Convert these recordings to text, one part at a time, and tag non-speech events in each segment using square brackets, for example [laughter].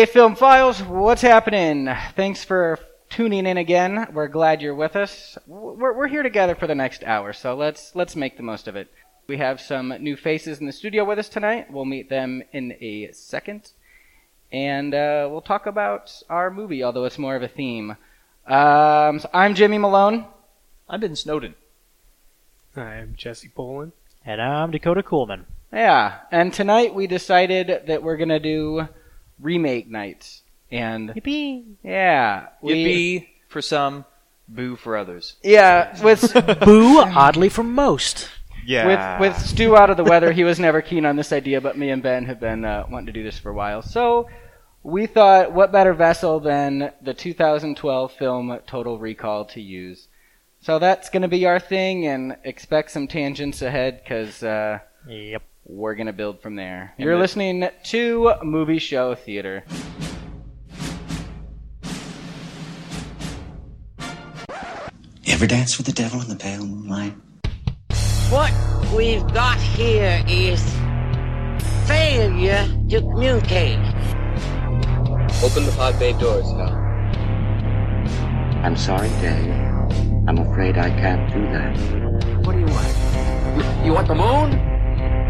Hey, Film Files, what's happening? Thanks for tuning in again. We're glad you're with us. We're, we're here together for the next hour, so let's let's make the most of it. We have some new faces in the studio with us tonight. We'll meet them in a second, and uh, we'll talk about our movie, although it's more of a theme. Um, so I'm Jimmy Malone. I'm Ben Snowden. I'm Jesse Poland. And I'm Dakota Kuhlmann. Yeah, and tonight we decided that we're gonna do remake night. and Yippee! yeah, we, Yippee for some, boo for others. yeah, with [laughs] Boo, oddly for most. Yeah. with with Stu out of the weather, he was never keen on this idea, but me and Ben have been uh, wanting to do this for a while. So we thought, what better vessel than the 2012 film Total Recall to use? So that's going to be our thing, and expect some tangents ahead because uh, Yep. We're going to build from there. You're the- listening to Movie Show Theater. You ever dance with the devil in the pale moonlight? What we've got here is failure to communicate. Open the pod bay doors, Hal. I'm sorry, Dave. I'm afraid I can't do that. What do you want? You, you want the moon?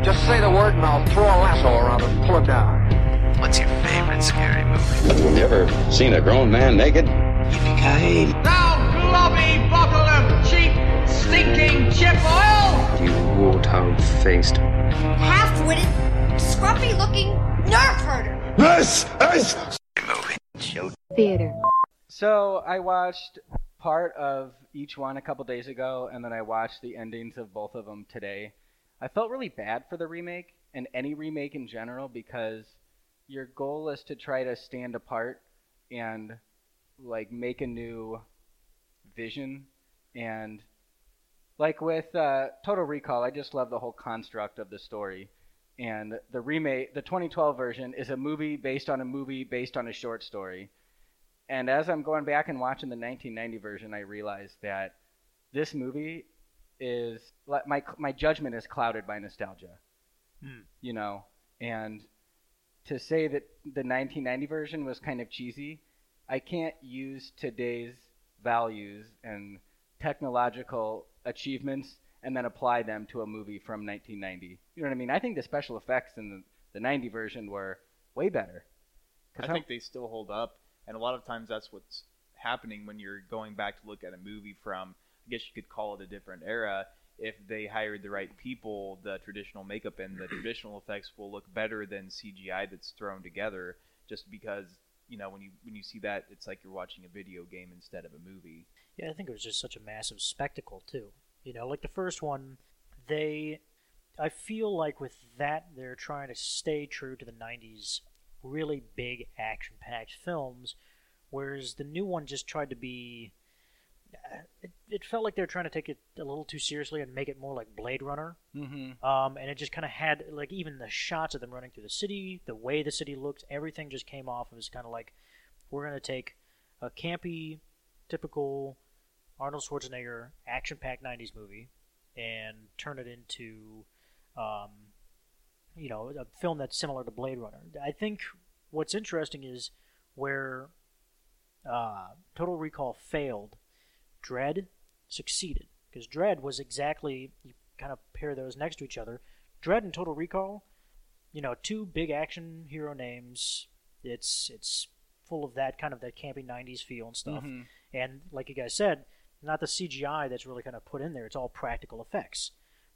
Just say the word and I'll throw a lasso around it and pull it down. What's your favorite scary movie? Have you ever seen a grown man naked? Yippee-ki-yay. Thou globby bottle of cheap, stinking chip oil! You warthog-faced. half-witted, scruffy-looking nerf herder. This is... Movie. Show. Theater. So I watched part of each one a couple days ago, and then I watched the endings of both of them today. I felt really bad for the remake and any remake in general because your goal is to try to stand apart and like make a new vision and like with uh, Total Recall, I just love the whole construct of the story. And the remake, the 2012 version, is a movie based on a movie based on a short story. And as I'm going back and watching the 1990 version, I realized that this movie is my my judgment is clouded by nostalgia. Hmm. You know, and to say that the 1990 version was kind of cheesy, I can't use today's values and technological achievements and then apply them to a movie from 1990. You know what I mean? I think the special effects in the, the 90 version were way better. I how- think they still hold up, and a lot of times that's what's happening when you're going back to look at a movie from, guess you could call it a different era. If they hired the right people, the traditional makeup and the traditional effects will look better than CGI that's thrown together. Just because you know when you when you see that, it's like you're watching a video game instead of a movie. Yeah, I think it was just such a massive spectacle too. You know, like the first one, they I feel like with that they're trying to stay true to the 90s really big action-packed films whereas the new one just tried to be it, it felt like they were trying to take it a little too seriously and make it more like Blade Runner. Mhm. Um, and it just kind of had like even the shots of them running through the city, the way the city looked, everything just came off as kind of like we're gonna take a campy, typical Arnold Schwarzenegger action-packed '90s movie and turn it into, um, you know, a film that's similar to Blade Runner. I think what's interesting is where uh, Total Recall failed, Dredd succeeded because Dredd was exactly you kind of pair those next to each other. Dredd and Total Recall, you know, two big action hero names. It's it's full of that kind of that campy '90s feel and stuff. Mhm. And like you guys said, not the CGI that's really kind of put in there. It's all practical effects.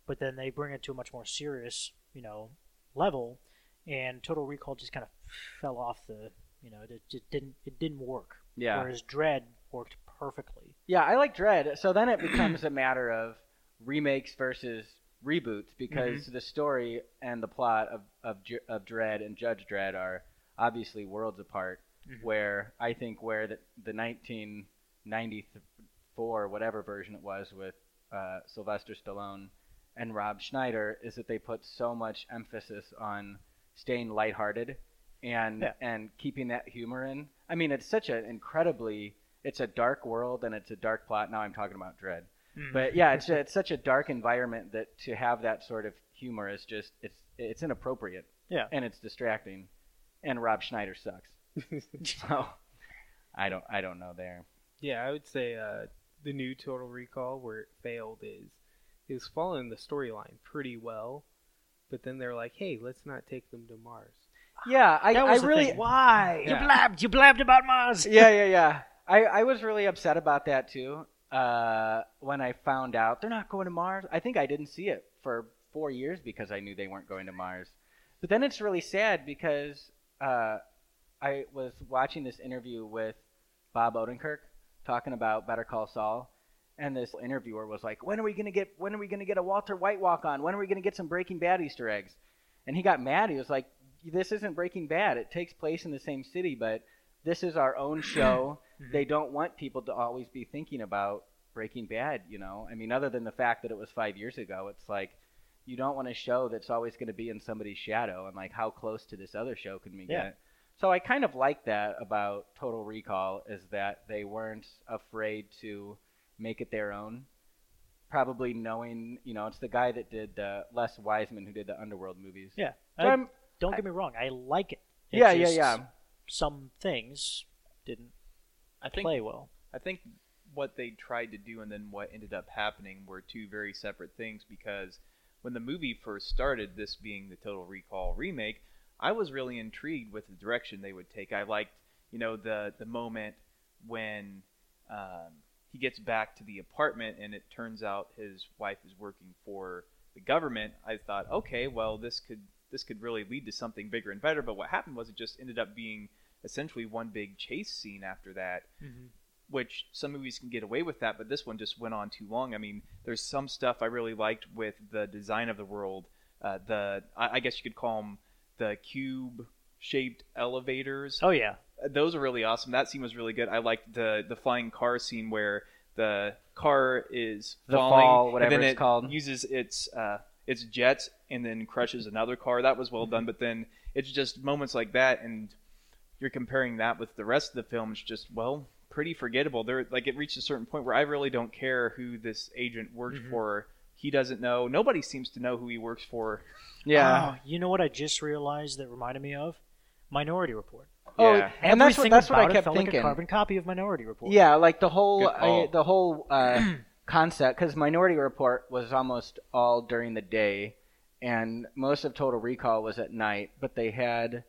But then they bring it to a much more serious, you know, level. And Total Recall just kind of fell off the, you know, it just didn't it didn't work. Yeah. Whereas Dredd worked perfectly. Yeah, I like Dredd. So then it becomes a matter of remakes versus reboots because the story and the plot of of, of Dredd and Judge Dredd are obviously worlds apart. Where I think where the the 1994 whatever version it was with uh, Sylvester Stallone and Rob Schneider is that they put so much emphasis on staying lighthearted and Yeah. and keeping that humor in. I mean, it's such an incredibly it's a dark world and it's a dark plot. Now I'm talking about Dredd, but yeah, it's it's such a dark environment that to have that sort of humor is just it's it's inappropriate Yeah. and it's distracting, and Rob Schneider sucks. [laughs] so I don't I don't know there. Yeah, I would say uh, the new Total Recall where it failed is it was following the storyline pretty well, but then they're like, hey, let's not take them to Mars. Yeah, I, that I was the really thing. Why? Yeah. You blabbed. You blabbed about Mars. yeah, yeah, yeah. I, I was really upset about that too. Uh, when I found out they're not going to Mars, I think I didn't see it for four years because I knew they weren't going to Mars. But then it's really sad because uh, I was watching this interview with Bob Odenkirk talking about Better Call Saul, and this interviewer was like, "When are we gonna get? When are we gonna get a Walter White walk on? When are we gonna get some Breaking Bad Easter eggs?" And he got mad. He was like, "This isn't Breaking Bad. It takes place in the same city, but this is our own show. They don't want people to always be thinking about Breaking Bad. You know, I mean, other than the fact that it was five years ago, it's like." You don't want a show that's always going to be in somebody's shadow, and like, how close to this other show can we Yeah. get? So I kind of like that about Total Recall is that they weren't afraid to make it their own. Probably knowing, you know, it's the guy that did uh, Len Wiseman who did the Underworld movies. Yeah. So I- don't I- get me wrong. I like it. It yeah, yeah, yeah. Some things didn't I think play well. I think what they tried to do and then what ended up happening were two very separate things because when the movie first started, this being the Total Recall remake, I was really intrigued with the direction they would take. I liked, you know, the the moment when um, he gets back to the apartment and it turns out his wife is working for the government. I thought, okay, well, this could this could really lead to something bigger and better. But what happened was it just ended up being essentially one big chase scene after that which some movies can get away with that, but this one just went on too long. I mean, there's some stuff I really liked with the design of the world. Uh, the I, I guess you could call them the cube-shaped elevators. Oh yeah. Uh, Those are really awesome. That scene was really good. I liked the the flying car scene where the car is The falling, fall, whatever and then it's it called. uses its uh, its jets and then crushes another car. That was Mm-hmm. well done. But then it's just moments like that, and you're comparing that with the rest of the film. It's just well pretty forgettable. There, like it reached a certain point where I really don't care who this agent works Mm-hmm. for. He doesn't know. Nobody seems to know who he works for. Yeah. Oh, you know what I just realized that reminded me of? Minority Report. Oh, Yeah. and that's what that's what I kept thinking. like a carbon copy of Minority Report. Yeah, like the whole Good call. I, the whole uh, [clears throat] concept because Minority Report was almost all during the day, and most of Total Recall was at night. But they had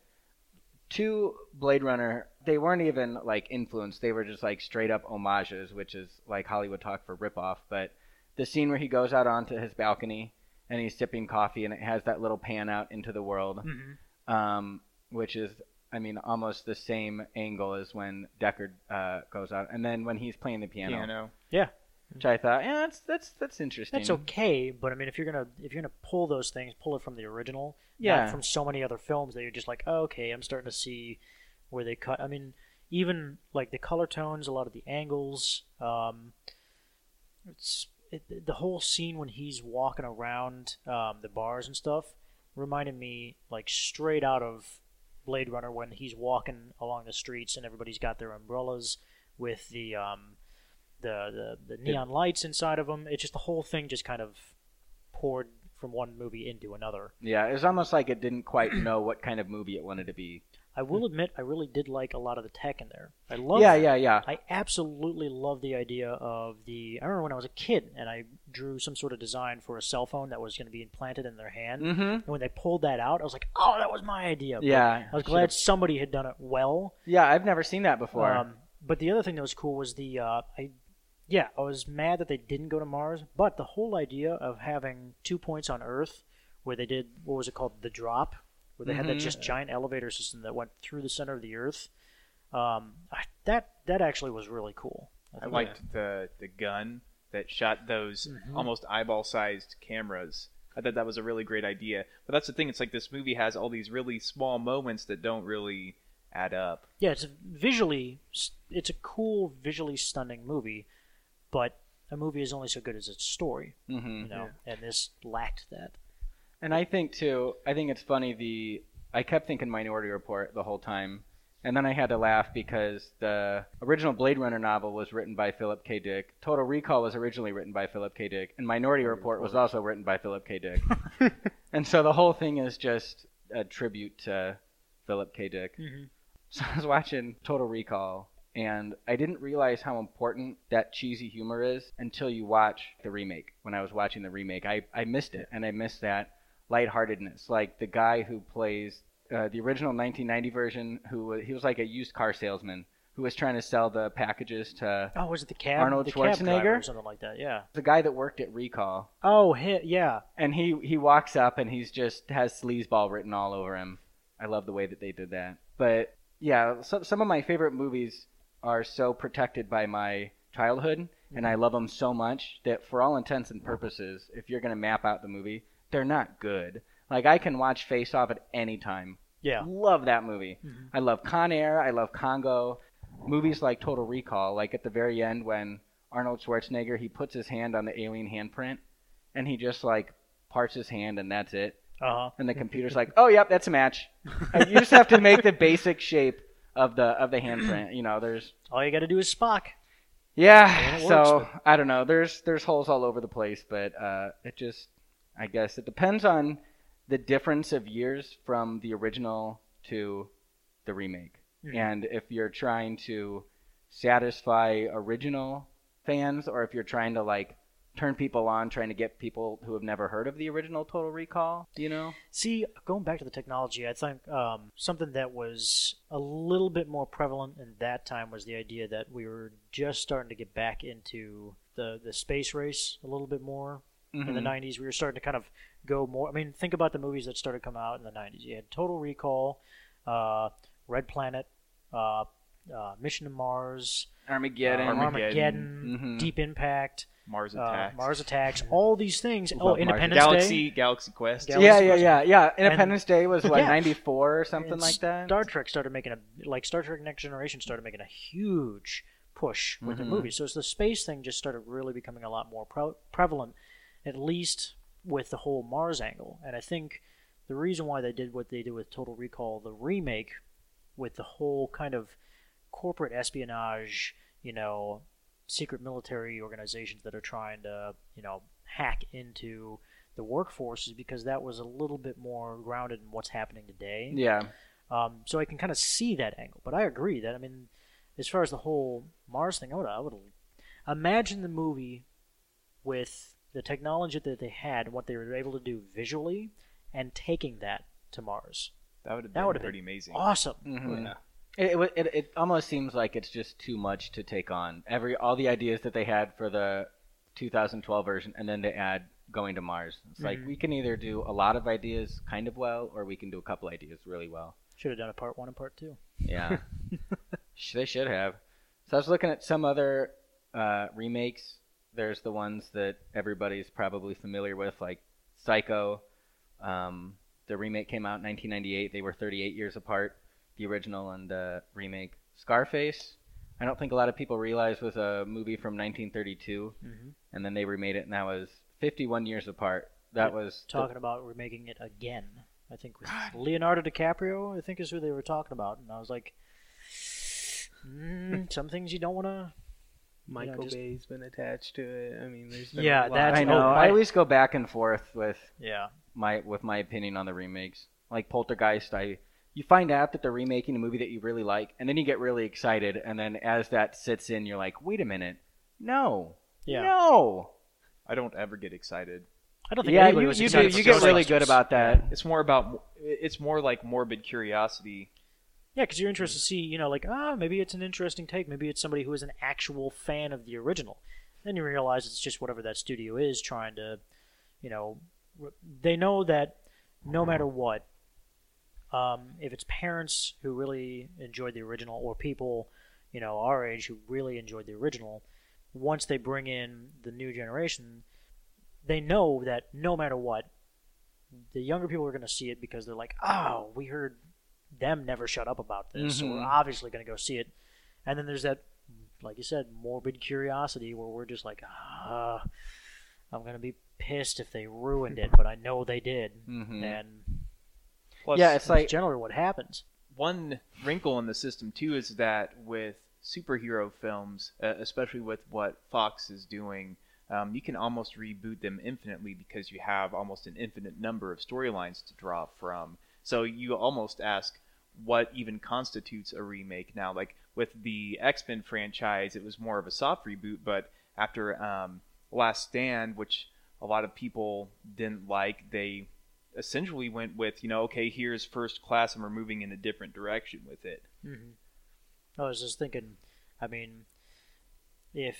two Blade Runner. They weren't even like influenced; they were just like straight up homages, which is like Hollywood talk for ripoff. But the scene where he goes out onto his balcony and he's sipping coffee, and it has that little pan out into the world hmm um, which is, I mean, almost the same angle as when Deckard uh, goes out, and then when he's playing the piano, Piano. Yeah. Which I thought, yeah, that's that's that's interesting. That's okay, but I mean, if you're gonna if you're gonna pull those things, pull it from the original, Yeah. not from so many other films that you're just like, oh, okay, I'm starting to see where they cut. I mean, even like the color tones, a lot of the angles, um, it's it, the whole scene when he's walking around um, the bars and stuff reminded me like straight out of Blade Runner when he's walking along the streets and everybody's got their umbrellas with the um, the, the the neon lights inside of them. It's just the whole thing just kind of poured from one movie into another. Yeah, it was almost like it didn't quite [clears throat] know what kind of movie it wanted to be. I will admit, I really did like a lot of the tech in there. I love. yeah, yeah, yeah. I absolutely love the idea of the. I remember when I was a kid and I drew some sort of design for a cell phone that was going to be implanted in their hand. Mm-hmm. And when they pulled that out, I was like, "Oh, that was my idea." But Yeah, I was glad somebody had done it well. Yeah, I've never seen that before. Um, but the other thing that was cool was the uh, I, yeah, I was mad that they didn't go to Mars. But the whole idea of having two points on Earth, where they did what was it called, the drop, where they had that Mhm. just giant elevator system that went through the center of the Earth. Um, I, that that actually was really cool. I thought- liked the the gun that shot those almost eyeball sized cameras. I thought that was a really great idea. But that's the thing. It's like this movie has all these really small moments that don't really add up. Yeah, it's visually, it's a cool, visually stunning movie, but a movie is only so good as its story, hmm you know, and this lacked that. And I think too, I think it's funny. The I kept thinking Minority Report the whole time, and then I had to laugh because the original Blade Runner novel was written by Philip K. Dick. Total Recall was originally written by Philip K. Dick, and Minority Report was also written by Philip K. Dick. [laughs] and so the whole thing is just a tribute to Philip K. Dick. hmm So I was watching Total Recall, and I didn't realize how important that cheesy humor is until you watch the remake. When I was watching the remake, I, I missed it, and I missed that lightheartedness. Like the guy who plays uh, the original 1990 version, who he was like a used car salesman who was trying to sell the packages to Oh, was it the cab? Arnold the cab Schwarzenegger? or something like that. Yeah. the guy that worked at Recall. Oh, hi- yeah. And he he walks up and he's just has sleazeball written all over him. I love the way that they did that. But yeah, so, some of my favorite movies are so protected by my childhood, and I love them so much that for all intents and purposes, if you're gonna map out the movie, they're not good. Like I can watch Face Off at any time. Yeah. Love that movie. Mhm. I love Con Air. I love Congo. Movies like Total Recall, like at the very end when Arnold Schwarzenegger he puts his hand on the alien handprint, and he just like parts his hand and that's it. Uh huh. And the computer's [laughs] like, oh yep, that's a match. And [laughs] you just have to make the basic shape of the of the [clears throat] handprint. You know, there's All you got to do is Spock. yeah. And So works, I don't know. There's there's holes all over the place, but uh, it just I guess it depends on the difference of years from the original to the remake, Mhm. and if you're trying to satisfy original fans or if you're trying to like turn people on, trying to get people who have never heard of the original Total Recall. You know. See, going back to the technology, I think um, something that was a little bit more prevalent in that time was the idea that we were just starting to get back into the, the space race a little bit more in the Mhm. 90s. We were starting to kind of go more. I mean, think about the movies that started coming out in the 90s. You had Total Recall, uh, Red Planet, uh, uh, Mission to Mars, Armageddon. uh, Armageddon. Armageddon, Mhm. Deep Impact, Mars uh, Attacks. Mars Attacks, all these things. Love Oh, Mars Independence Galaxy, Day. Galaxy Galaxy Quest. Galaxy yeah, yeah, yeah, yeah. Independence Day was what Yeah. '94 or something And like that. Star Trek started making a like Star Trek Next Generation started making a huge push with Mhm. the movies. So it's the space thing just started really becoming a lot more pre- prevalent, at least with the whole Mars angle. And I think the reason why they did what they did with Total Recall, the remake, with the whole kind of corporate espionage, you know, secret military organizations that are trying to, you know, hack into the workforce is because that was a little bit more grounded in what's happening today. Yeah. Um, so I can kind of see that angle. But I agree that I mean, as far as the whole Mars thing, I would I would imagine the movie with the technology that they had, what they were able to do visually, and taking that to Mars. That would have That been would've pretty been amazing. Awesome. Mhm. It, it, it it almost seems like it's just too much to take on. Every all the ideas that they had for the 2012 version, and then to add going to Mars. It's like Mhm. we can either do a lot of ideas kind of well, or we can do a couple ideas really well. Should have done a part one and part two. Yeah, [laughs] they should have. So I was looking at some other uh, remakes. There's the ones that everybody's probably familiar with, like Psycho. Um, the remake came out in 1998. They were 38 years apart, the original and the remake. Scarface. I don't think a lot of people realize was a movie from 1932, Mhm. and then they remade it, and that was 51 years apart. That was the- Talking about remaking it again. I think with Leonardo DiCaprio. I think is who they were talking about, and I was like, mm, some things you don't want to. Michael just- Bay's been attached to it. I mean, there's been Yeah, a lot. that's- I oh, know. I I- always go back and forth with Yeah. my with my opinion on the remakes. Like Poltergeist, I you find out that they're remaking a movie that you really like, and then you get really excited, and then as that sits in, you're like, wait a minute, no, Yeah. no. I don't ever get excited. I don't think Yeah, anybody you, was you do. excited for You get really Ghostbusters. good about that. It's more about. It's more like morbid curiosity. Yeah, because you're interested to see, you know, like, ah, maybe it's an interesting take. Maybe it's somebody who is an actual fan of the original. Then you realize it's just whatever that studio is trying to, you know, r- they know that no matter what, um, if it's parents who really enjoyed the original or people, you know, our age who really enjoyed the original, once they bring in the new generation, they know that no matter what, the younger people are going to see it because they're like, oh, we heard them never shut up about this, so we're obviously going to go see it. And then there's that, like you said, morbid curiosity where we're just like, ah, I'm going to be pissed if they ruined it, but I know they did. Mhm. And Plus, Yeah, it's that's like generally what happens. one wrinkle in the system too is that with superhero films, uh, especially with what Fox is doing, um, you can almost reboot them infinitely because you have almost an infinite number of storylines to draw from. So you almost ask, what even constitutes a remake now. Like with the X Men franchise, it was more of a soft reboot, but after um, Last Stand, which a lot of people didn't like, they essentially went with, you know, okay, here's First Class, and we're moving in a different direction with it. Mm-hmm. I was just thinking, I mean, if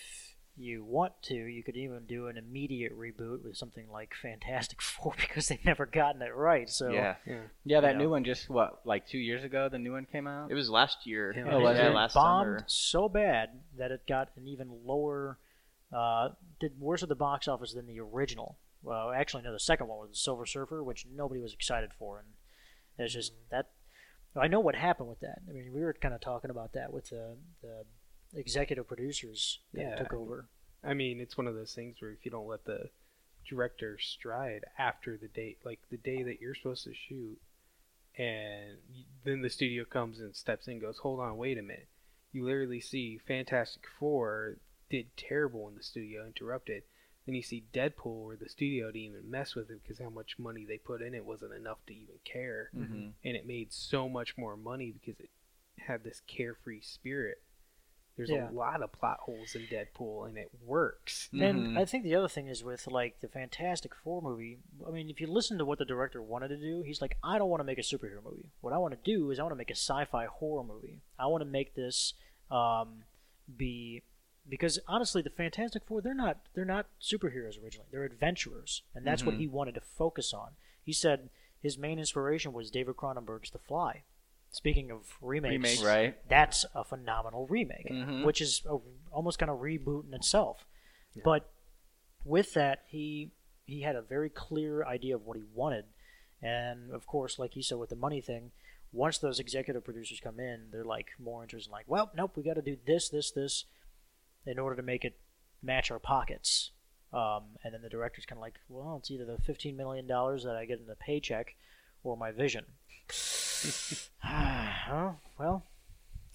you want to, you could even do an immediate reboot with something like Fantastic [laughs] Four because they've never gotten it right. So yeah, Yeah. Yeah, that You new one just what like two years ago. The new one came out. it was last year. Yeah. Oh, was yeah, it? last bombed summer. so bad that it got an even lower, uh, did worse at the box office than the original. Well, actually, no, the second one was the Silver Surfer, which nobody was excited for, and it's just mm-hmm. that. I know what happened with that. I mean, we were kind of talking about that with the the executive producers that Yeah. took over. I mean, it's one of those things where if you don't let the director stride after the date, like the day that you're supposed to shoot, and then the studio comes and steps in and goes, hold on, wait a minute. You literally see Fantastic Four did terrible in the studio, interrupted. Then you see Deadpool where the studio didn't even mess with it because how much money they put in it wasn't enough to even care. Mhm. And it made so much more money because it had this carefree spirit. There's Yeah. a lot of plot holes in Deadpool and it works. And Mhm. I think the other thing is with like the Fantastic Four movie. I mean, if you listen to what the director wanted to do, he's like, I don't want to make a superhero movie. What I want to do is I want to make a sci-fi horror movie. I want to make this um, be because honestly, the Fantastic Four they're not they're not superheroes originally. They're adventurers, and that's what Mhm. he wanted to focus on. He said his main inspiration was David Cronenberg's The Fly. Speaking of remakes, Remakes. Right. that's a phenomenal remake, Mhm. which is a, almost kind of reboot in itself. But with that, he he had a very clear idea of what he wanted, and of course, like you said with the money thing, once those executive producers come in, they're like more interested in like, well, nope, we got to do this, this, this, in order to make it match our pockets. Um, and then the director's kind of like, well, it's either the fifteen million dollars that I get in the paycheck, or my vision. [sighs] [sighs] oh, well,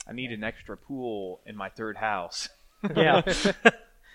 I need an extra pool in my third house. [laughs] yeah. [laughs]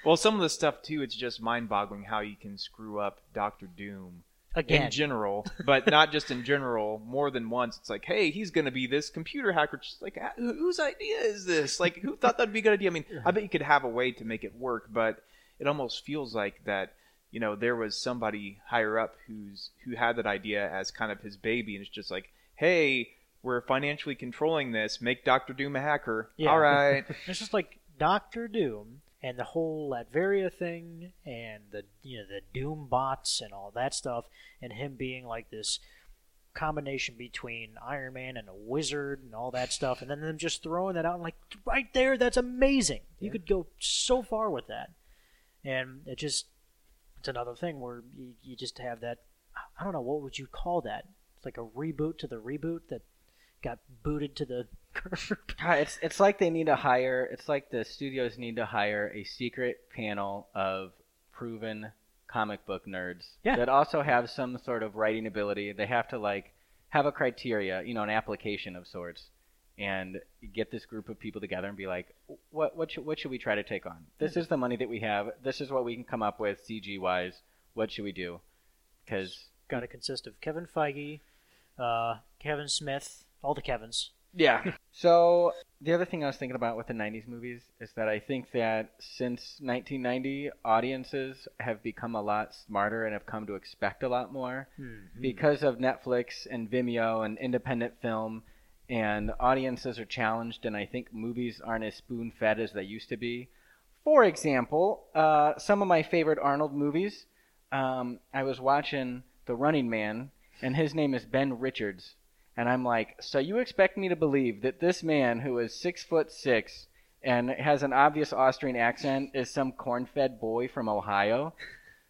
Well, some of the stuff too, it's just mind-boggling how you can screw up Doctor Doom Again, in general, but not just in general. More than once, it's like, hey, he's going to be this computer hacker. Just like, ah, whose idea is this? Like, who thought that'd be a good idea? I mean, I bet you could have a way to make it work, but it almost feels like that. You know, there was somebody higher up who's who had that idea as kind of his baby, and it's just like, hey, we're financially controlling this. Make Doctor Doom a hacker. Yeah. All right. [laughs] It's just like Doctor Doom and the whole Latveria thing and the you know the Doom bots and all that stuff and him being like this combination between Iron Man and a wizard and all that stuff and then them just throwing that out and like right there that's amazing. You could go so far with that. And it just it's another thing where you, you just have that I don't know what would you call that? It's like a reboot to the reboot that got booted to the [laughs] curb. God, it's it's like they need to hire. It's like the studios need to hire a secret panel of proven comic book nerds Yeah. that also have some sort of writing ability. They have to like have a criteria, you know, an application of sorts, and get this group of people together and be like, what what should, what should we try to take on? This is the money that we have. This is what we can come up with CG wise. What should we do? Because got to consist of Kevin Feige, uh, Kevin Smith, all the Kevins. Yeah. [laughs] so the other thing I was thinking about with the '90s movies is that I think that since 1990, audiences have become a lot smarter and have come to expect a lot more because of Netflix and Vimeo and independent film, and audiences are challenged. And I think movies aren't as spoon-fed as they used to be. For example, uh, some of my favorite Arnold movies. Um, I was watching The Running Man, and his name is Ben Richards. And I'm like, so you expect me to believe that this man who is six foot six and has an obvious Austrian accent is some corn-fed boy from Ohio?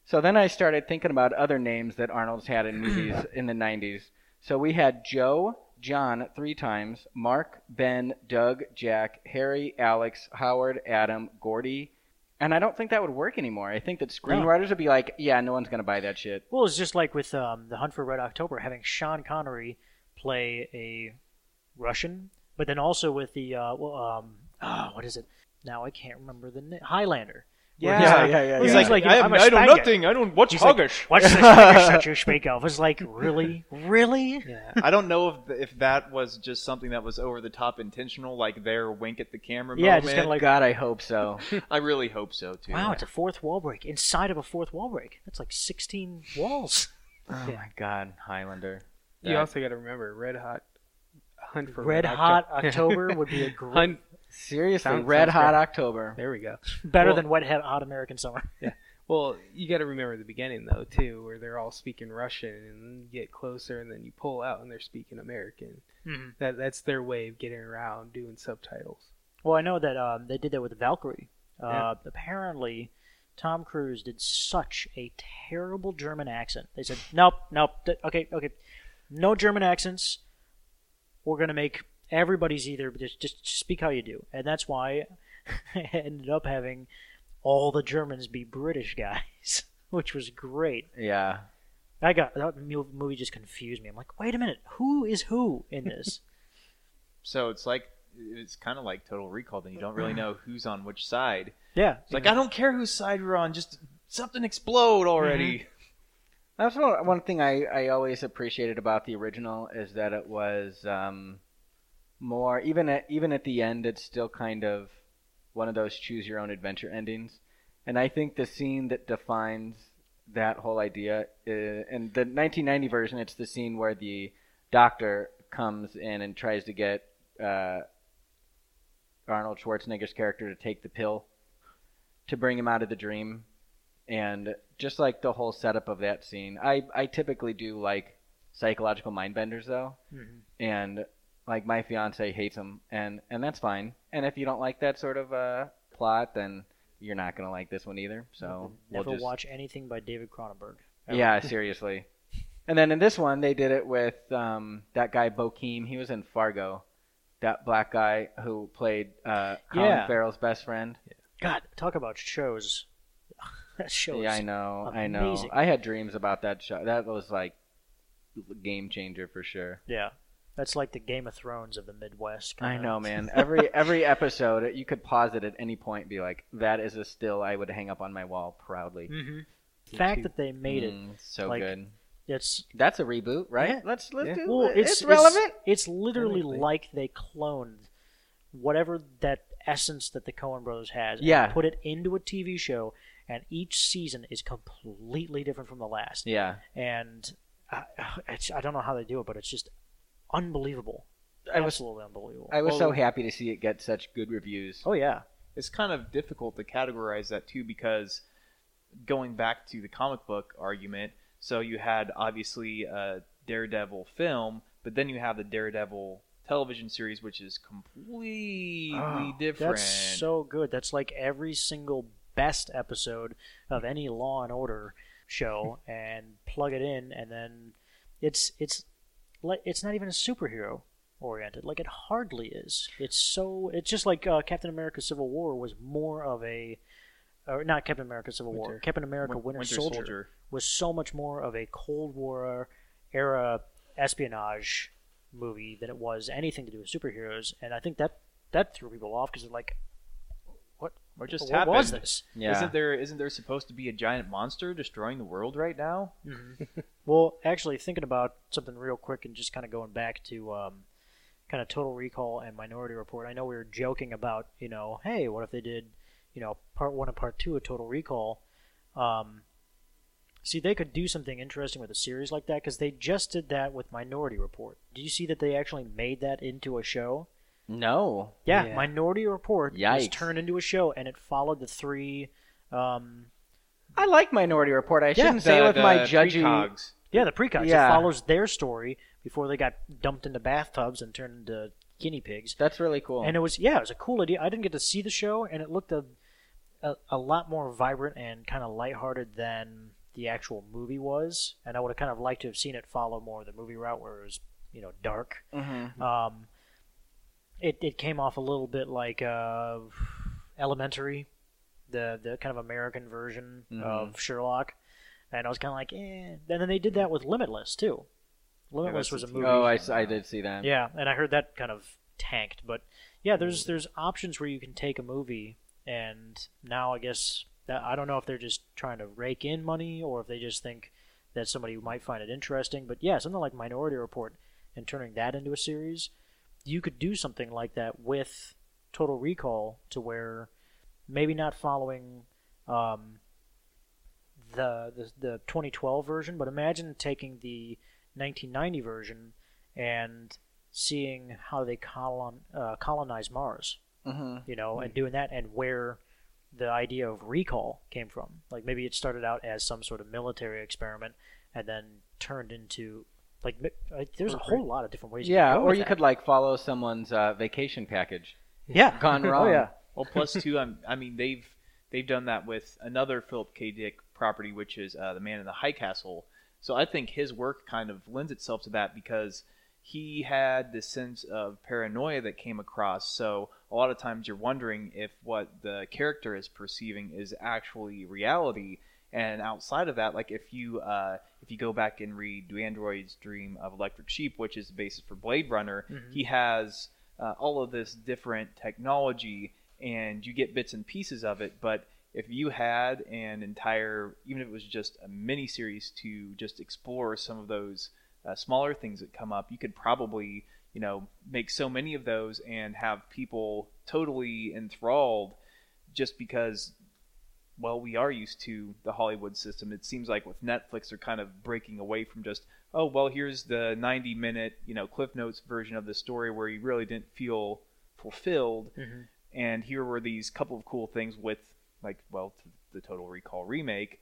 So then I started thinking about other names that Arnold's had in movies [clears throat] in the 90s. So we had Joe, John three times, Mark, Ben, Doug, Jack, Harry, Alex, Howard, Adam, Gordy. And I don't think that would work anymore. I think that screenwriters would be like, yeah, no one's going to buy that shit. Well, it's just like with um, the Hunt for Red October, having Sean Connery play a Russian, but then also with the uh, well, um, ah, what is it? Now I can't remember the name. Highlander, Yeah, yeah, yeah, yeah. He's yeah. like, like, I, I'm am, a I know nothing. I don't watch He's like, Hoggish. What's the Spanish that you [laughs] speak of? It's like, really? Really? Yeah. I don't know if if that was just something that was over the top intentional, like their wink at the camera Yeah, moment. just kinda like- God, I hope so. [laughs] I really hope so too. Wow, it's a fourth wall break. Inside of a fourth wall break. That's like 16 walls. oh my God, Highlander. You also got to remember Red Hot Hunt for Red Octo- Hot [laughs] October would be a [laughs] great. Hunt. Seriously, Sounds- Red sounds Hot great. October. There we go. Better Well- than Wet Hot Hot American Summer. [laughs] yeah. Well, you got to remember the beginning though too, where they're all speaking Russian, and you get closer, and then you pull out, and they're speaking American. Mhm. That that's their way of getting around doing subtitles. Well, I know that um, they did that with Valkyrie. Uh, Yeah. Apparently, Tom Cruise did such a terrible German accent. They said, nope, nope, okay, okay, no German accents. We're gonna make everybody's either just just speak how you do, and that's why [laughs] I ended up having all the Germans be British guys, [laughs] which was great. Yeah. I got that movie just confused me. I'm like, wait a minute, who is who in this? [laughs] So it's like it's kind of like Total Recall. Then you don't really know who's on which side. yeah, It's like I don't care whose side we're on. Just something explode already. Mm-hmm. That's one, one thing I, I always appreciated about the original is that it was um, more even at even at the end it's still kind of one of those choose your own adventure endings, and I think the scene that defines that whole idea uh, in the 1990 version it's the scene where the doctor comes in and tries to get uh, Arnold Schwarzenegger's character to take the pill to bring him out of the dream and just like the whole setup of that scene i i typically do like psychological mind benders though Mhm. and like my fiance hates them and and that's fine and if you don't like that sort of uh plot then you're not gonna like this one either so we'll never just- watch anything by David Cronenberg. ever. yeah [laughs] seriously and then in this one they did it with um that guy bokeem he was in fargo that black guy who played uh Colin Yeah. Farrell's best friend God, talk about shows. That show Yeah, is I know. I know. I had dreams about that show. That was like game changer for sure. Yeah, that's like the Game of Thrones of the Midwest. I kinda. know, man. [laughs] Every every episode, you could pause it at any point, and be like, "That is a still I would hang up on my wall proudly." Mhm. The fact that they made it, Mm, so like, good. it's That's a reboot, right? Yeah. Let's let's Yeah. do. well, it's, it's, relevant. It's, it's literally Technically. like they cloned whatever that essence that the Coen Brothers has, and Yeah. put it into a TV show, and each season is completely different from the last. yeah, And I, [sighs] it's, I don't know how they do it, but it's just unbelievable. I was Absolutely unbelievable. I was so happy to see it get such good reviews. oh yeah, It's kind of difficult to categorize that too because going back to the comic book argument, so you had obviously a Daredevil film, but then you have the Daredevil television series, which is completely Oh, different. That's so good. That's like every single best episode of any Law and Order show, and plug it in, and then it's it's like it's not even a superhero oriented. Like it hardly is. It's so. It's just like uh, Captain America: Civil War was more of a. Or not Captain America: Civil War. Winter. Captain America: Win- Winter, Winter Soldier, Soldier. was so much more of a Cold War era espionage movie than it was anything to do with superheroes, and I think that that threw people off because they're like, "What? What just what happened? was this?" Yeah, Isn't there isn't there supposed to be a giant monster destroying the world right now? [laughs] Well, actually, thinking about something real quick and just kind of going back to um, kind of Total Recall and Minority Report. I know we were joking about, you know, hey, what if they did, you know, part one and part two of Total Recall? Um, see, they could do something interesting with a series like that because they just did that with Minority Report. Did you see that they actually made that into a show? No. Yeah, Yeah. Minority Report was Yikes. turned into a show, and it followed the three. Um, I like Minority Report. I shouldn't say The- with my the judgy. precogs. Yeah, the precogs. Yeah. It follows their story before they got dumped into bathtubs and turned into guinea pigs. That's really cool. And it was yeah, it was a cool idea. I didn't get to see the show, and it looked a a, a lot more vibrant and kind of lighthearted than the actual movie was. And I would have kind of liked to have seen it follow more the movie route, where it was you know dark. Mhm. Um, it it came off a little bit like uh, Elementary, the the kind of American version Mhm. of Sherlock, and I was kind of like, eh. And then they did that with Limitless too. Limitless was a movie. Oh, I did see that. Yeah, and I heard that kind of tanked, but yeah, there's there's options where you can take a movie and now I guess That I don't know if they're just trying to rake in money or if they just think that somebody might find it interesting. But yeah, something like Minority Report and turning that into a series, you could do something like that with Total Recall to where maybe not following um, the, the the 2012 version, but imagine taking the 1990 version and seeing how they colon, uh, colonize Mars, Mm-hmm. you know, and doing that and where the idea of recall came from. Like maybe it started out as some sort of military experiment and then turned into like like, there's a whole lot of different ways. Yeah, you could go or with you that. could like follow someone's uh, vacation package. yeah gone wrong. [laughs] oh yeah. Well, plus two, I'm, I mean they've they've done that with another Philip K. Dick property, which is uh, the Man in the High Castle. So I think his work kind of lends itself to that because he had this sense of paranoia that came across. So a lot of times you're wondering if what the character is perceiving is actually reality. And outside of that, like if you uh, if you go back and read Do Androids Dream of Electric Sheep, which is the basis for Blade Runner, he has uh, all of this different technology, and you get bits and pieces of it. But if you had an entire, even if it was just a mini series to just explore some of those uh, smaller things that come up, you could probably, you know, make so many of those and have people totally enthralled just because well, we are used to the Hollywood system. It seems like with Netflix, they're kind of breaking away from just, oh, well, here's the 90 minute, you know, Cliff Notes version of the story where you really didn't feel fulfilled. And here were these couple of cool things with, like, well, the Total Recall remake.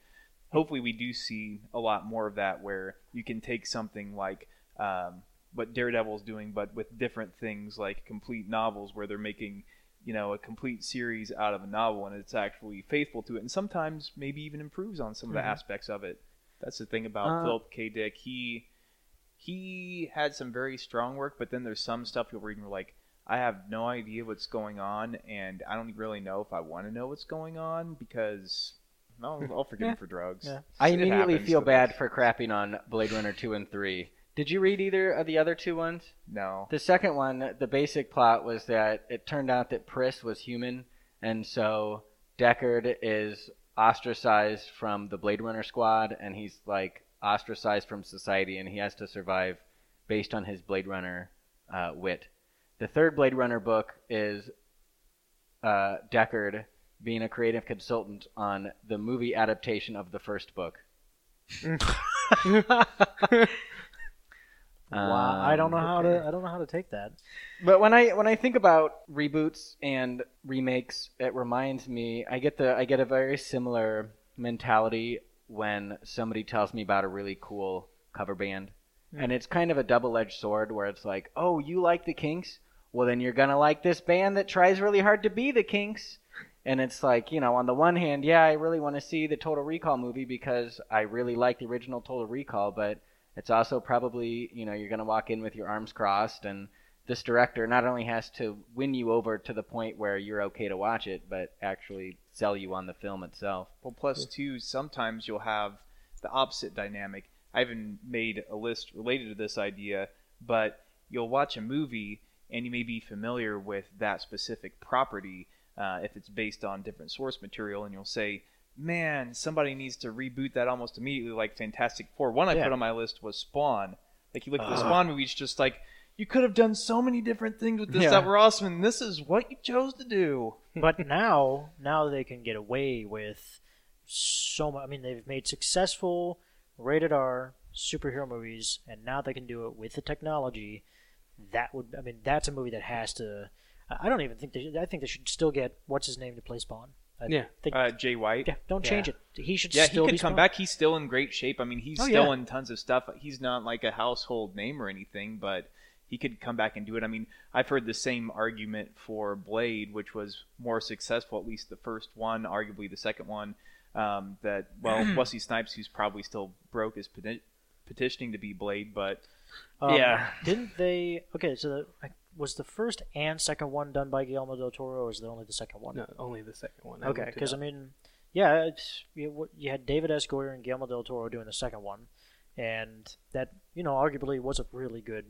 Hopefully, we do see a lot more of that where you can take something like um, what Daredevil's doing, but with different things like complete novels where they're making you know a complete series out of a novel and it's actually faithful to it and sometimes maybe even improves on some of the aspects of it. That's the thing about Uh, philip k. Dick. He he had some very strong work but then there's some stuff you'll read and you're like i have no idea what's going on and i don't really know if i want to know what's going on because I'll, I'll forgive him for drugs. Yeah. I immediately feel but- bad for crapping on Blade Runner 2 and 3. Did you read either of the other two ones? no The second one, the basic plot was that it turned out that Pris was human, and so Deckard is ostracized from the Blade Runner squad, and he's like ostracized from society, and he has to survive based on his Blade Runner uh, wit. The third Blade Runner book is uh, Deckard being a creative consultant on the movie adaptation of the first book. [laughs] [laughs] [laughs] Wow, I don't know Um, how to I don't know how to take that. But when I when I think about reboots and remakes, it reminds me I get the I get a very similar mentality when somebody tells me about a really cool cover band. And it's kind of a double-edged sword where it's like, "Oh, you like the Kinks? Well, then you're going to like this band that tries really hard to be the Kinks." And it's like, you know, on the one hand, yeah, I really want to see the Total Recall movie because I really like the original Total Recall, but it's also probably, you know, you're going to walk in with your arms crossed and this director not only has to win you over to the point where you're okay to watch it, but actually sell you on the film itself. Well, plus two, sometimes you'll have the opposite dynamic. I haven't made a list related to this idea, but you'll watch a movie and you may be familiar with that specific property uh, if it's based on different source material, and you'll say, "Man, somebody needs to reboot that almost immediately." Like Fantastic Four. One I Yeah. put on my list was Spawn. Like you look at the ah. Spawn movie, it's just like you could have done so many different things with this Yeah. that were awesome, and this is what you chose to do. [laughs] but now now they can get away with so much. I mean, they've made successful rated R superhero movies, and now they can do it with the technology. That would, I mean, that's a movie that has to. I don't even think they. Should, I think they should still get what's his name to play Spawn. I Yeah. think, Uh, Jai White. yeah, don't change it. He should Yeah, he could be come Spawn. back. He's still in great shape. I mean, he's Oh, still yeah. in tons of stuff. He's not like a household name or anything, but he could come back and do it. I mean, I've heard the same argument for Blade, which was more successful, at least the first one, arguably the second one. Um, that well, [clears throat] Wesley Snipes, who's probably still broke, is peti- petitioning to be Blade, but Um, Yeah. Didn't they? Okay, so the, like, was the first and second one done by Guillermo del Toro, or was it only the second one? No, only the second one. I Okay, because I mean, yeah, you had David S. Goyer and Guillermo del Toro doing the second one, and that you know arguably was a really good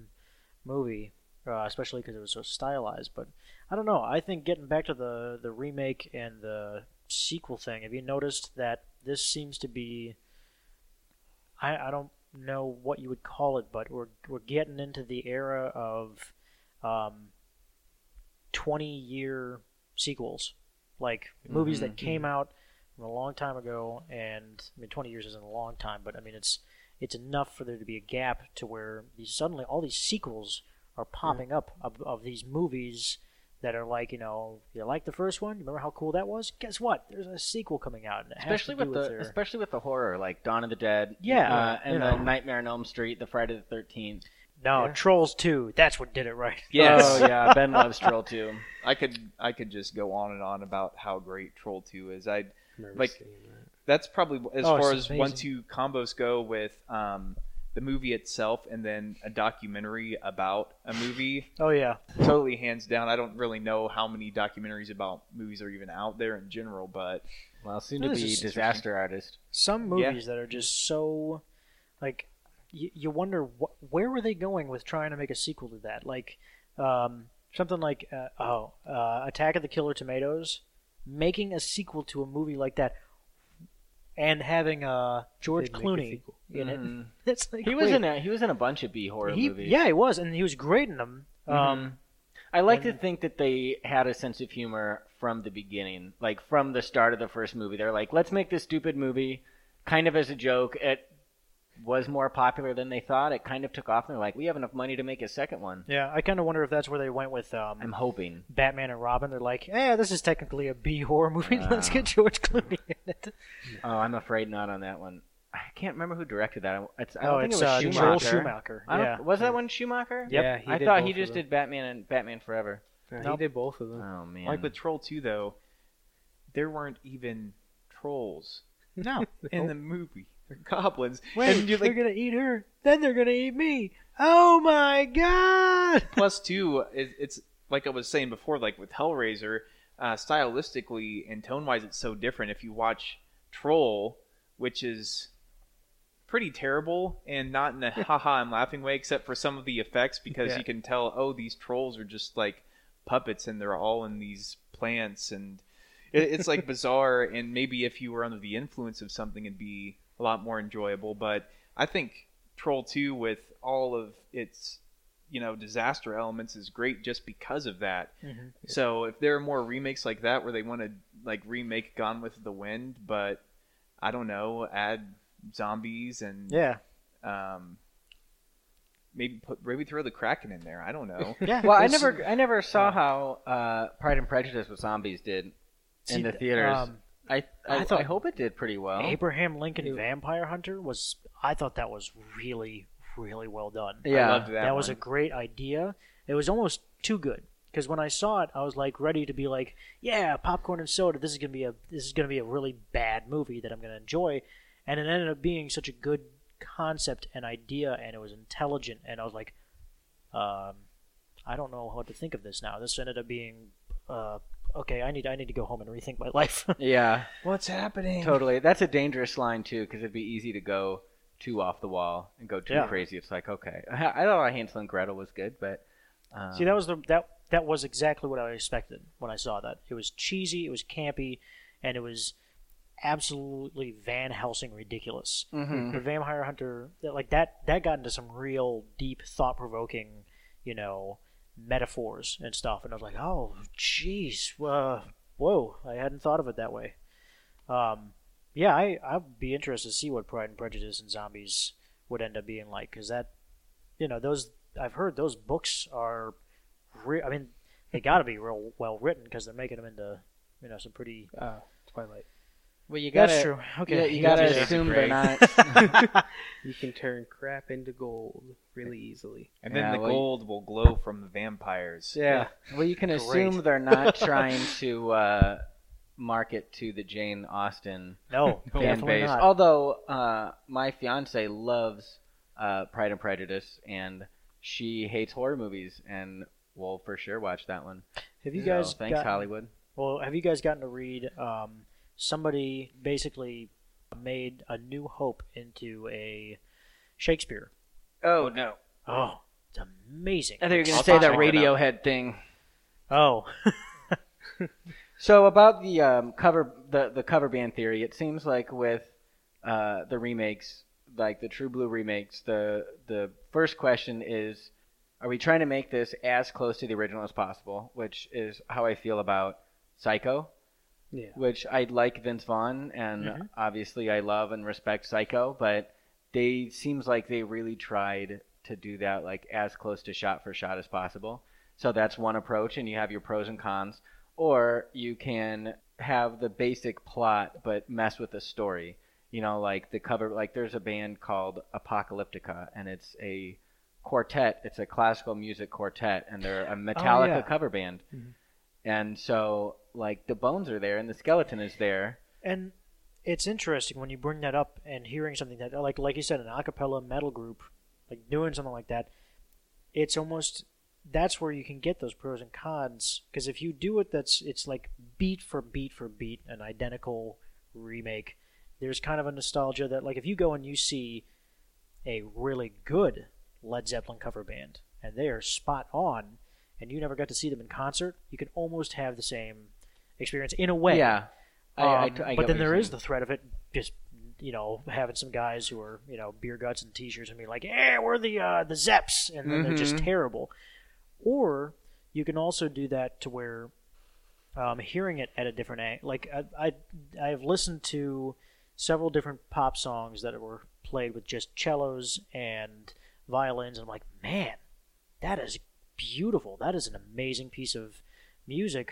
movie, uh, especially because it was so stylized. But I don't know. I think getting back to the the remake and the sequel thing, have you noticed that this seems to be? I I don't know what you would call it, but we're we're getting into the era of um, twenty year sequels, like movies that came out from a long time ago, and I mean twenty years isn't a long time, but I mean it's it's enough for there to be a gap to where these suddenly all these sequels are popping up of, of these movies that are like you know you like the first one remember how cool that was? Guess what? There's a sequel coming out and it has especially do with the their... especially with the horror like Dawn of the Dead, Yeah, uh, and you the. Nightmare on Elm Street, the Friday the Thirteenth. No Yeah. trolls 2 that's what did it right [laughs] Yes. Oh yeah, Ben [laughs] loves Troll Two. I could I could just go on and on about how great Troll Two is. I Remember Like- seeing that. that's probably as Oh, far it's as one two combos go with um, the movie itself and then a documentary about a movie. oh yeah totally hands down. I don't really know how many documentaries about movies are even out there in general, but Well, soon No, to be disaster artist. some Yeah. movies that are just so like y- you wonder wh- where were they going with trying to make a sequel to that like um, something like uh, oh uh, attack of the killer tomatoes making a sequel to a movie like that and having uh, george They'd clooney in it Mhm. [laughs] it's like He was wait, in a he was in a bunch of B horror movies. yeah he was and he was great in them um, Mhm. I like to think that they had a sense of humor from the beginning, like from the start of the first movie. They're like, let's make this stupid movie, kind of as a joke. It was more popular than they thought. It kind of took off, and they're like, we have enough money to make a second one. yeah i kind of wonder if that's where they went with um, I'm hoping. batman and robin they're like yeah this is technically a b horror movie let's Ah. get george clooney in it [laughs] Oh, I'm afraid not on that one. I can't remember who directed that. It's, I oh don't think it's it was uh, Schumacher. joel schumacher yeah Was that one Schumacher? Yep. Yeah, he I did thought both he just did Batman and Batman Forever. Uh, Nope. He did both of them. Oh man. like with Troll Two though, there weren't even trolls [laughs] no in the movie. They're goblins. Wait, and you're they're gonna eat her. Then they're gonna eat me. Oh my god! [laughs] plus two, it, it's like I was saying before, like with Hellraiser, uh, stylistically and tone wise, it's so different. If you watch Troll, which is pretty terrible and not in a haha I'm laughing way, except for some of the effects because Yeah. you can tell, oh, these trolls are just like puppets and they're all in these plants and it, it's like [laughs] bizarre. And maybe if you were under the influence of something, it'd be a lot more enjoyable. But I think Troll 2 with all of its you know disaster elements is great just because of that. Mhm. So if there are more remakes like that where they want to like remake Gone with the Wind, but I don't know, add zombies and Yeah, um, maybe put maybe throw the Kraken in there. I don't know. [laughs] yeah. Well, I never, I never saw how uh, Pride and Prejudice with zombies did see, in the theaters. Um, I, I, I thought- I hope it did pretty well. Abraham Lincoln It- Vampire Hunter was. I thought that was really, really well done. Yeah. I loved that. that was a great idea. It was almost too good because when I saw it, I was like ready to be like, yeah, popcorn and soda. This is gonna be a this is gonna be a really bad movie that I'm gonna enjoy, and it ended up being such a good concept and idea, and it was intelligent, and I was like, um, I don't know how to think of this now. This ended up being, uh, okay, I need I need to go home and rethink my [laughs] life. Yeah, What's happening? totally. That's a dangerous line too, because it'd be easy to go too off the wall and go too Yeah. crazy. It's like, okay, I, [laughs] I thought Hansel and Gretel was good, but um, See, that was the that that was exactly what I expected when I saw that. It was cheesy, it was campy, and it was absolutely Van Helsing ridiculous. Mhm. The Vampire Hunter, that- like that, that got into some real deep, thought-provoking, you know, metaphors and stuff. And I was like, oh, jeez, uh, whoa, I hadn't thought of it that way. Um, yeah, I I'd be interested to see what Pride and Prejudice and Zombies would end up being like, because that, you know, those I've heard those books are, re- I mean, they got to be real well written because they're making them into, you know, some pretty. Uh, Twilight. Well, you gotta, That's true. Okay, yeah, you you gotta got to assume they're not. [laughs] You can turn crap into gold really easily. And then Yeah, the well, gold will glow from the vampires. Yeah. Well, you can assume they're not [laughs] trying to uh, market to the Jane Austen No, fan definitely base. not. Although uh, my fiance loves uh, Pride and Prejudice, and she hates horror movies, and we'll for sure watch that one. have you So, guys thanks, gotten- Hollywood. Well, have you guys gotten to read? Um, somebody basically made a New Hope into a Shakespeare. Oh no! Oh, it's amazing. I think you're gonna I'll say that that. Radiohead thing. Oh, [laughs] So about the um, cover, the the cover band theory. It seems like with uh, the remakes, like the True Blue remakes, the the first question is, are we trying to make this as close to the original as possible? Which is how I feel about Psycho, Yeah. which I like Vince Vaughn, and Mhm. obviously I love and respect Psycho, but they seems like they really tried to do that like as close to shot for shot as possible. So that's one approach, and you have your pros and cons. Or you can have the basic plot, but mess with the story. You know, like the cover, like there's a band called Apocalyptica, and it's a quartet. It's a classical music quartet, and they're a Metallica yeah. cover band. Mhm. And so, like, the bones are there, and the skeleton is there. And it's interesting when you bring that up and hearing something that, like, like you said, an a cappella metal group, like doing something like that. It's almost that's where you can get those pros and cons because if you do it, that's it's like beat for beat for beat, an identical remake. There's kind of a nostalgia that, like, if you go and you see a really good Led Zeppelin cover band and they are spot on, and you never got to see them in concert, you can almost have the same experience in a way. Yeah. I, I- Um, I but then there is the threat of it just you know having some guys who are you know beer guts and t-shirts and be like, "Yeah, we're the uh, the Zeps," and then they're just Mhm. terrible. Or you can also do that to where um, hearing it at a different angle. Like I, I I've listened to several different pop songs that were played with just cellos and violins, and I'm like, man, that is beautiful. That is an amazing piece of music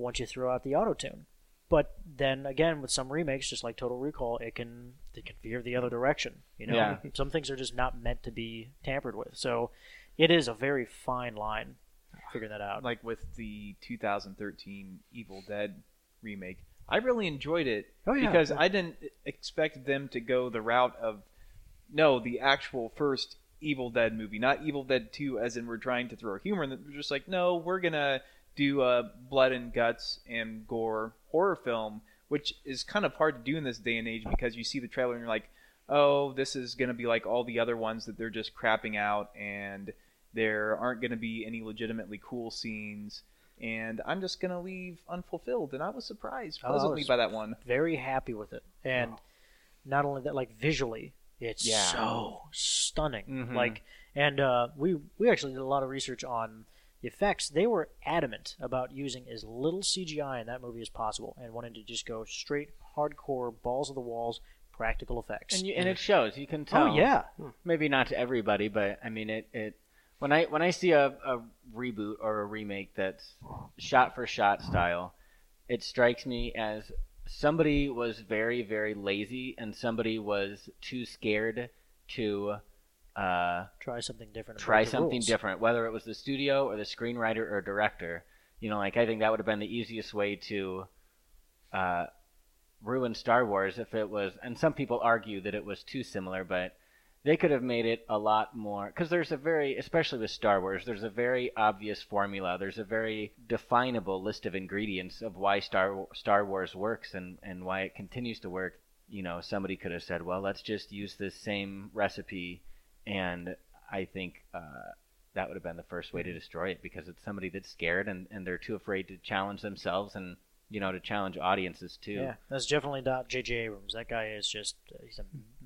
once you throw out the auto tune. But then again, with some remakes, just like Total Recall, it can it can veer the other direction. You know, Yeah. [laughs] some things are just not meant to be tampered with. So it is a very fine line figuring that out. Like with the 2013 Evil Dead remake, I really enjoyed it Oh, yeah. because I didn't expect them to go the route of no, the actual first Evil Dead movie, not Evil Dead 2, as in we're trying to throw humor. And they're just like, no, we're gonna do a blood and guts and gore horror film, which is kind of hard to do in this day and age because you see the trailer and you're like, oh, this is gonna be like all the other ones that they're just crapping out and there aren't gonna be any legitimately cool scenes. And I'm just gonna leave unfulfilled, and I was surprised Oh, pleasantly was by that one. very happy with it, and not only that, like visually, it's Yeah. so stunning. Mhm. Like, and uh, we we actually did a lot of research on the effects. They were adamant about using as little CGI in that movie as possible, and wanted to just go straight hardcore balls of the walls practical effects. and you, and it shows. You can oh, tell. oh yeah, maybe not to everybody, but I mean it. It when I when I see a, a reboot or a remake that's shot for shot style, it strikes me as somebody was very very lazy and somebody was too scared to uh, try something different. try something rules. different, whether it was the studio or the screenwriter or director. You know, like I think that would have been the easiest way to uh, ruin Star Wars if it was. And some people argue that it was too similar, but they could have made it a lot more because there's a very, especially with Star Wars, there's a very obvious formula. There's a very definable list of ingredients of why Star Star Wars works and and why it continues to work. You know, somebody could have said, well, let's just use this same recipe and I think uh, that would have been the first way to destroy it because it's somebody that's scared and, and they're too afraid to challenge themselves and you know to challenge audiences too. Yeah, that's definitely not J.J. Abrams. That guy is just he's a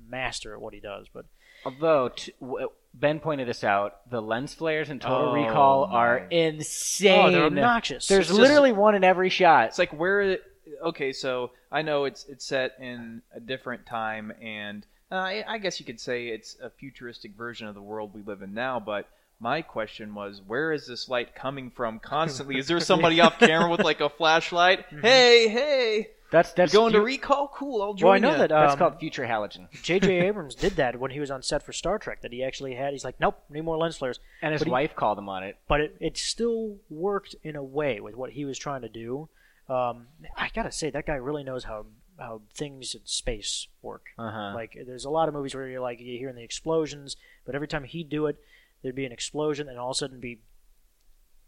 master at what he does. But Although t- w- Ben pointed this out, the lens flares in Total Oh, Recall my. are insane. oh, they're obnoxious. There's It's just- literally one in every shot. It's like where okay, so I know it's it's set in a different time, and uh, I, I guess you could say it's a futuristic version of the world we live in now. But my question was, where is this light coming from constantly? Is there somebody off [laughs] camera with like a flashlight? Hey, hey, that's that's going to recall? Cool, I'll join well, I know ya. that that's um, called future halogen. J.J. [laughs] Abrams did that when he was on set for Star Trek. That he actually had. He's like, nope, need more lens flares. And his but he- wife called him on it. But it, it still worked in a way with what he was trying to do. Um, I gotta say, that guy really knows how how things in space work. Uh-huh. Like, there's a lot of movies where you're like you hearing the explosions, but every time he'd do it, there'd be an explosion, and all of a sudden be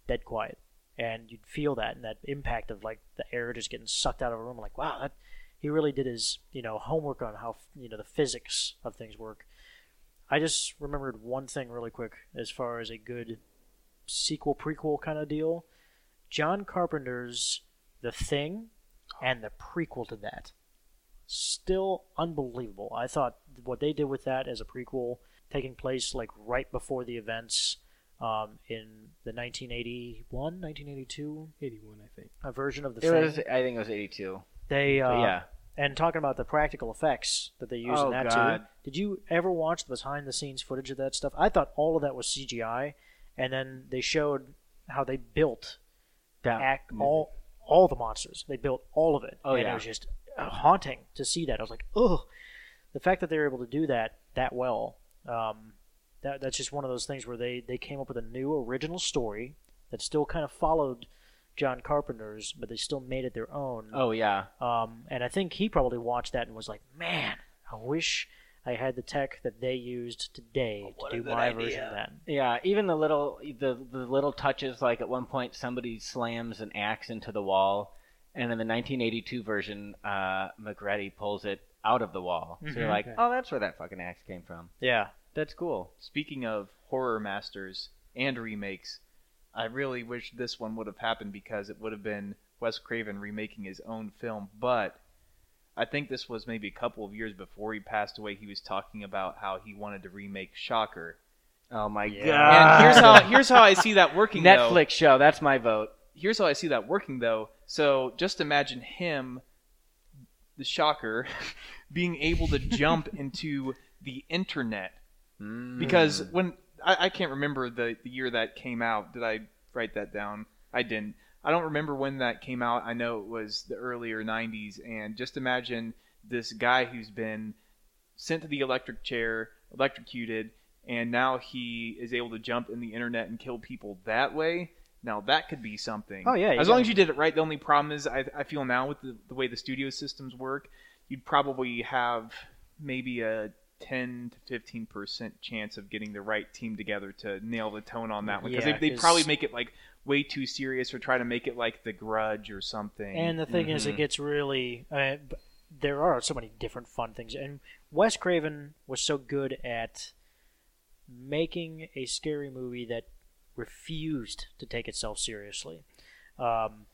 dead quiet, and you'd feel that and that impact of like the air just getting sucked out of a room. Like, wow, that he really did his you know homework on how you know the physics of things work. I just remembered one thing really quick as far as a good sequel prequel kind of deal. John Carpenter's The Thing and the prequel to that. Still unbelievable. I thought what they did with that as a prequel, taking place like right before the events um, in the 1981, 1982 81, I think. a version of the It thing. was. I think it was 82. they uh, yeah. and talking about the practical effects that they use Oh, in that God. too. Did you ever watch the behind the scenes footage of that stuff? I thought all of that was CGI, and then they showed how they built That act all all the monsters. They built all of it. Oh, and yeah. it was just haunting to see that. I was like, ugh. The fact that they were able to do that that well, um, that that's just one of those things where they they came up with a new original story that still kind of followed John Carpenter's, but they still made it their own. Oh yeah. Um, and I think he probably watched that and was like, "Man, I wish I had the tech that they used today What to do my idea. version of that." Yeah, even the little the the little touches like at one point somebody slams an axe into the wall, and in the 1982 version, uh, MacReady pulls it out of the wall. So you're Mhm. like, oh, that's where that fucking axe came from. Yeah, That's cool. Speaking of horror masters and remakes, I really wish this one would have happened because it would have been Wes Craven remaking his own film. But I think this was maybe a couple of years before he passed away. He was talking about how he wanted to remake Shocker. Oh my Yeah. god. And here's how here's how I see that working. though. Netflix show. That's my vote. here's how I see that working though. So just imagine him, the shocker, [laughs] being able to jump [laughs] into the internet. Mm. Because when I, I can't remember the, the year that came out. Did I write that down? I didn't. I don't remember when that came out. I know it was the earlier 90s. And just imagine this guy who's been sent to the electric chair, electrocuted, and now he is able to jump in the internet and kill people that way. Now that could be something. Oh, yeah, As long as you did it right. The only problem is I, I feel now with the, the way the studio systems work, you'd probably have maybe a 10 to 15 percent chance of getting the right team together to nail the tone on that one because Yeah, they, they'd 'cause- probably make it like way too serious or try to make it like The Grudge or something. And the thing is, it Mhm. gets really. Uh, b- there are so many different fun things, and Wes Craven was so good at making a scary movie that refused to take itself seriously. Um,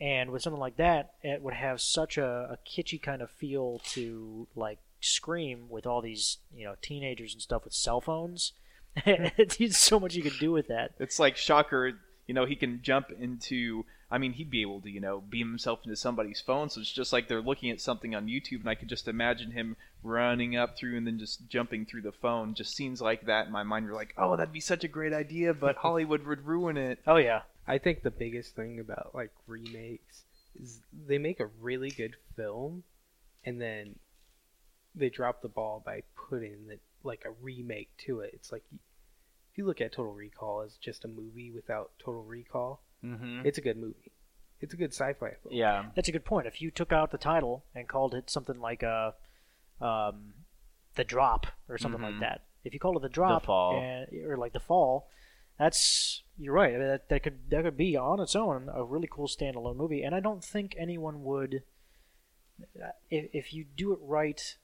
and with something like that, it would have such a, a kitschy kind of feel to like Scream with all these you know teenagers and stuff with cell phones. [laughs] There's so much you could do with that. It's like Shocker, you know, he can jump into. I mean, he'd be able to, you know, beam himself into somebody's phone. So it's just like they're looking at something on YouTube, and I could just imagine him running up through and then just jumping through the phone. Just scenes like that in my mind. You're like, oh, that'd be such a great idea, but [laughs] Hollywood would ruin it. Oh yeah, I think the biggest thing about like remakes is they make a really good film, and then they drop the ball by putting the, like a remake to it. It's like if you look at Total Recall as just a movie without Total Recall, Mm-hmm. it's a good movie. It's a good sci-fi film. Yeah. That's a good point. If you took out the title and called it something like uh, um, the drop or something like Mhm. that, if you called it the drop Fall. and- or like the fall, that's you're right. I mean, that, that could that could be on its own a really cool standalone movie, and I don't think anyone would. If, if you do it right,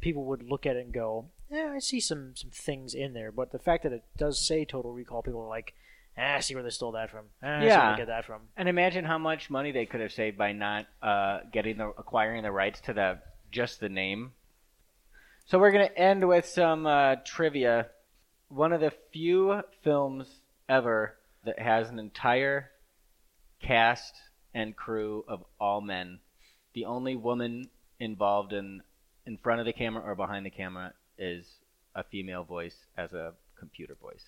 people would look at it and go, "Yeah, I see some some things in there." But the fact that it does say Total Recall, people are like, "Ah, I see where they stole that from. Ah, I see where Yeah. they get that from." And imagine how much money they could have saved by not uh, getting the acquiring the rights to the just the name. So we're gonna end with some uh, trivia. One of the few films ever that has an entire cast and crew of all men. The only woman involved in in front of the camera or behind the camera is a female voice as a computer voice.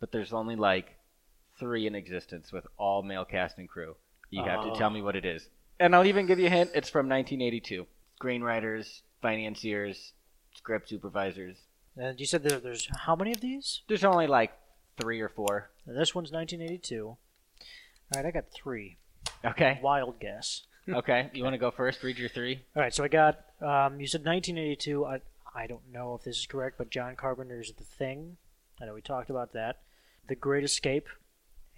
But there's only like three in existence with all male cast and crew. You have to Oh. tell me what it is. And I'll even give you a hint. It's from 1982. Screenwriters, financiers, script supervisors. And you said there, there's how many of these? There's only like three or four. And this one's 1982. All right, I got three. Okay. Wild guess. [laughs] Okay. You want to go first? Read your three. All right, so I got. Um, you said 1982. I I don't know if this is correct, but John Carpenter's The Thing. I know we talked about that. The Great Escape,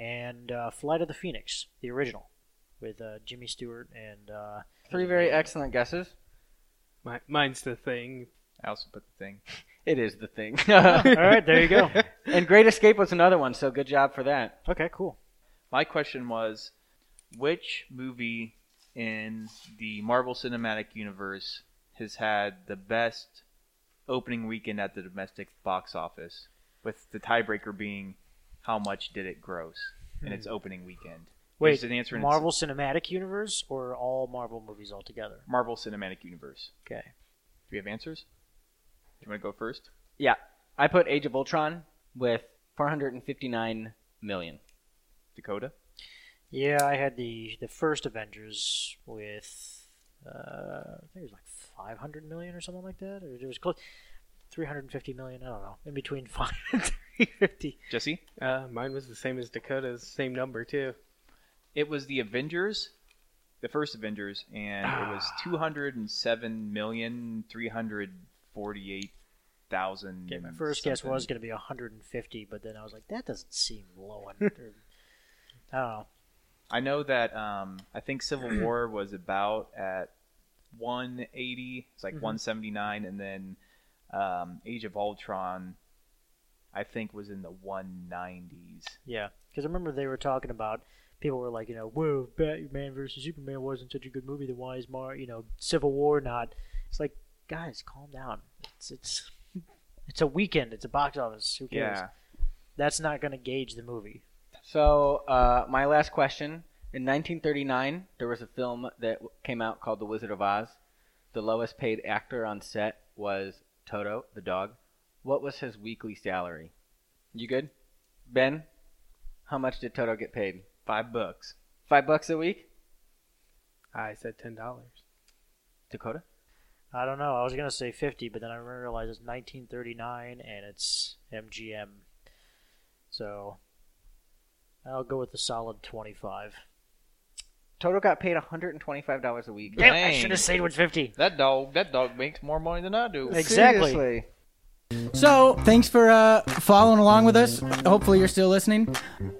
and uh, Flight of the Phoenix, the original, with uh, Jimmy Stewart and. Uh, Three very excellent guesses. My, mine's the thing. I also put the thing. [laughs] It is the thing. [laughs] All right, there you go. [laughs] and Great Escape was another one, so good job for that. Okay, cool. My question was, which movie in the Marvel Cinematic Universe has had the best opening weekend at the domestic box office, with the tiebreaker being how much did it gross in its opening weekend? Wait, There's an answer in its- Marvel Cinematic Universe or all Marvel movies altogether? Marvel Cinematic Universe. Okay. Do we have answers? Do you want to go first? Yeah, I put Age of Ultron with 459 million. Dakota? Yeah, I had the the first Avengers with uh, I think it was like 500 million or something like that, or it was close 350 million. I don't know, in between five and 350. Jesse? Uh, mine was the same as Dakota's, same number too. It was the Avengers, the first Avengers, and it was two hundred and seven million three hundred forty-eight thousand. Okay, my first guess was going to be 150, but then I was like, that doesn't seem low. on- I don't know. I know that um, I think Civil [clears throat] War was about at one eighty. It's like Mhm. one seventy nine, and then um, Age of Ultron, I think, was in the one nineties. Yeah, because I remember they were talking about people were like, you know, whoa, Batman versus Superman wasn't such a good movie. Then why is Mar, you know, Civil War not? It's like, guys, calm down. It's it's [laughs] it's a weekend. It's a box office. Who cares? Yeah. That's not going to gauge the movie. So, uh, my last question. In 1939, there was a film that came out called The Wizard of Oz. The lowest paid actor on set was Toto, the dog. What was his weekly salary? You good? Ben, how much did Toto get paid? Five bucks. Five bucks a week? I said ten dollars. Dakota? I don't know. I was gonna say 50, but then I realized it's 1939 and it's MGM. So I'll go with the solid 25. Toto got paid $125 a week. Damn, I Dang. should have said with 50. That dog, that dog makes more money than I do. Exactly. Seriously. So, thanks for uh, following along with us. Hopefully, you're still listening.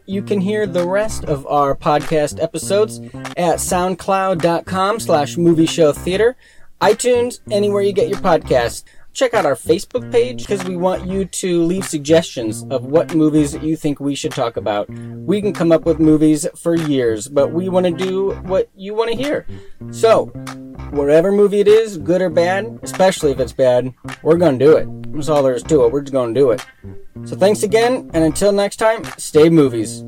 You can hear the rest of our podcast episodes at soundcloud.com slash movie show theater, iTunes, anywhere you get your podcasts. Check out our Facebook page because we want you to leave suggestions of what movies you think we should talk about. We can come up with movies for years, but we want to do what you want to hear. So, whatever movie it is, good or bad, especially if it's bad, we're going to do it. That's all there is to it. We're just going to do it. So thanks again, and until next time, stay movies.